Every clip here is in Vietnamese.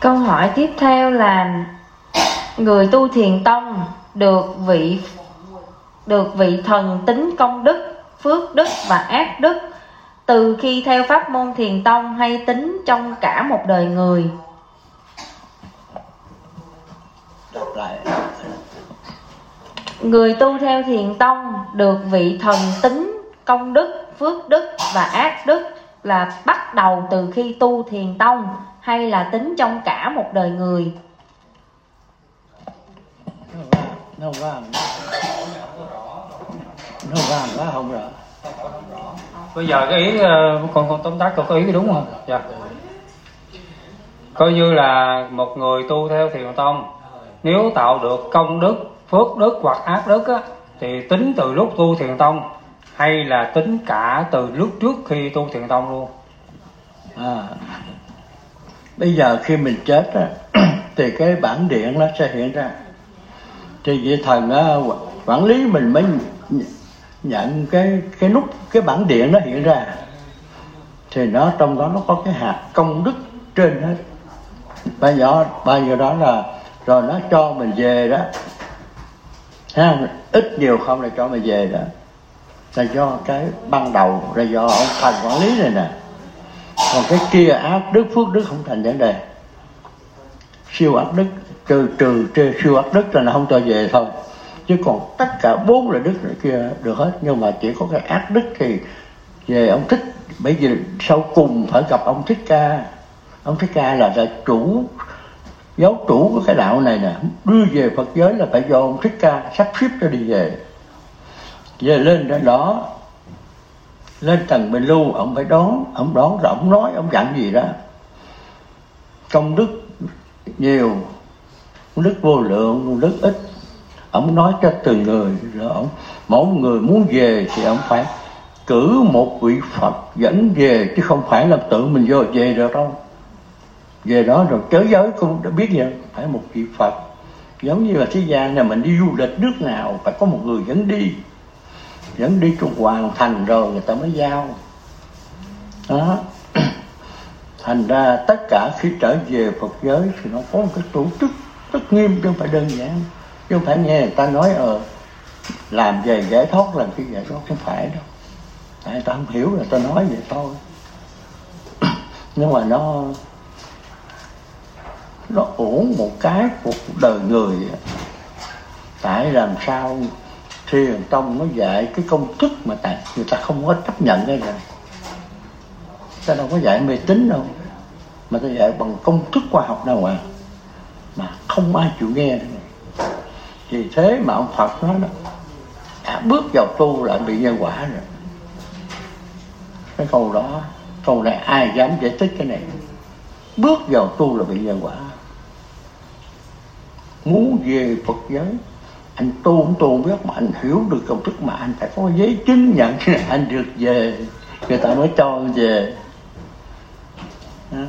câu hỏi tiếp theo là người tu thiền tông được vị được vị thần tính công đức phước đức và ác đức từ khi theo pháp môn thiền tông hay tính trong cả một đời người? Đọc lại. Người tu theo thiền tông được vị thần tính công đức phước đức và ác đức là bắt đầu từ khi tu thiền tông hay là tính trong cả một đời người? Nó vàng nó vàng. Quá không rõ. Bây giờ cái ý ờ, con con tóm tắt có ý cái đúng không? Dạ. Coi như là một người tu theo thiền tông nếu tạo được công đức phước đức hoặc ác đức á, thì tính từ lúc tu thiền tông hay là tính cả từ lúc trước khi tu thiền tông luôn? À. Bây giờ khi mình chết á thì cái bản điện nó sẽ hiện ra. Thì vị thần á, quản lý mình mới nhận cái cái nút cái bản điện nó hiện ra. Thì nó trong đó nó có cái hạt công đức trên hết. Bao giờ bao giờ đó là rồi nó cho mình về đó. Ha, ít nhiều không là cho mình về đó là do cái ban đầu là do ông thành quản lý này nè. Còn cái kia ác đức phước đức không thành vấn đề. Siêu ác đức trừ trừ trừ siêu ác đức là nó không cho về thôi. Chứ còn tất cả bốn là đức này kia được hết. Nhưng mà chỉ có cái ác đức thì về ông thích bởi vì sau cùng phải gặp ông thích ca. Ông thích ca là, là chủ giáo chủ của cái đạo này nè. Đưa về phật giới là phải do ông thích ca sắp xếp cho đi về về lên trên đó, lên tầng bình lưu, ông phải đón, ông đón rồi ông nói, ông dặn gì đó. Công đức nhiều, công đức vô lượng, công đức ít. Ông nói cho từng người rồi ông, mỗi người muốn về thì ông phải cử một vị phật dẫn về, chứ không phải là tự mình vô, về được đâu. Về đó rồi chớ giới cũng đã biết vậy, phải một vị phật. Giống như là thế gian này, mình đi du lịch nước nào, phải có một người dẫn đi dẫn đi cho hoàn thành rồi người ta mới giao. Đó. Thành ra tất cả khi trở về phật giới thì nó có một cái tổ chức rất nghiêm, chứ không phải đơn giản. Chứ không phải nghe người ta nói ờ làm về giải thoát làm cái giải thoát, không phải đâu. Tại ta không hiểu là ta nói vậy thôi. Nhưng mà nó nó ổn một cái cuộc đời người tại làm sao thiền tông nó dạy cái công thức mà tại người ta không có chấp nhận cái này. Ta đâu có dạy mê tín đâu. Mà ta dạy bằng công thức khoa học đâu à. Mà không ai chịu nghe đâu. vì thế mà ông Phật nói đó đã bước vào tu lại bị nhân quả rồi. Cái câu đó, câu này ai dám giải thích cái này? Bước vào tu là bị nhân quả. Muốn về Phật giới anh tu cũng tu biết mà anh hiểu được công thức mà anh phải có giấy chứng nhận anh được về. Người ta mới cho về.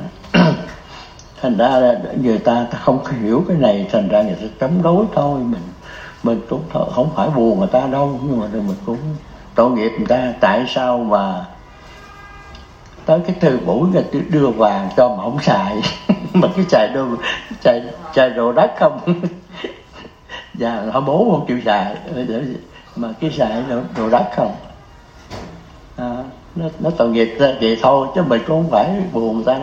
Thành ra là người ta, ta không hiểu cái này thành ra người ta chống đối thôi. Mình mình cũng không phải buồn người ta đâu nhưng mà mình cũng tội nghiệp người ta. Tại sao mà tới cái thời buổi người ta đưa vàng cho mà không xài? Mà cái xài đồ xài, xài đồ đất không? và họ bố không chịu xài mà cái xài đồ, đồ đắt không? À, nó, nó tội nghiệp ra vậy thôi chứ mình cũng không phải buồn người ta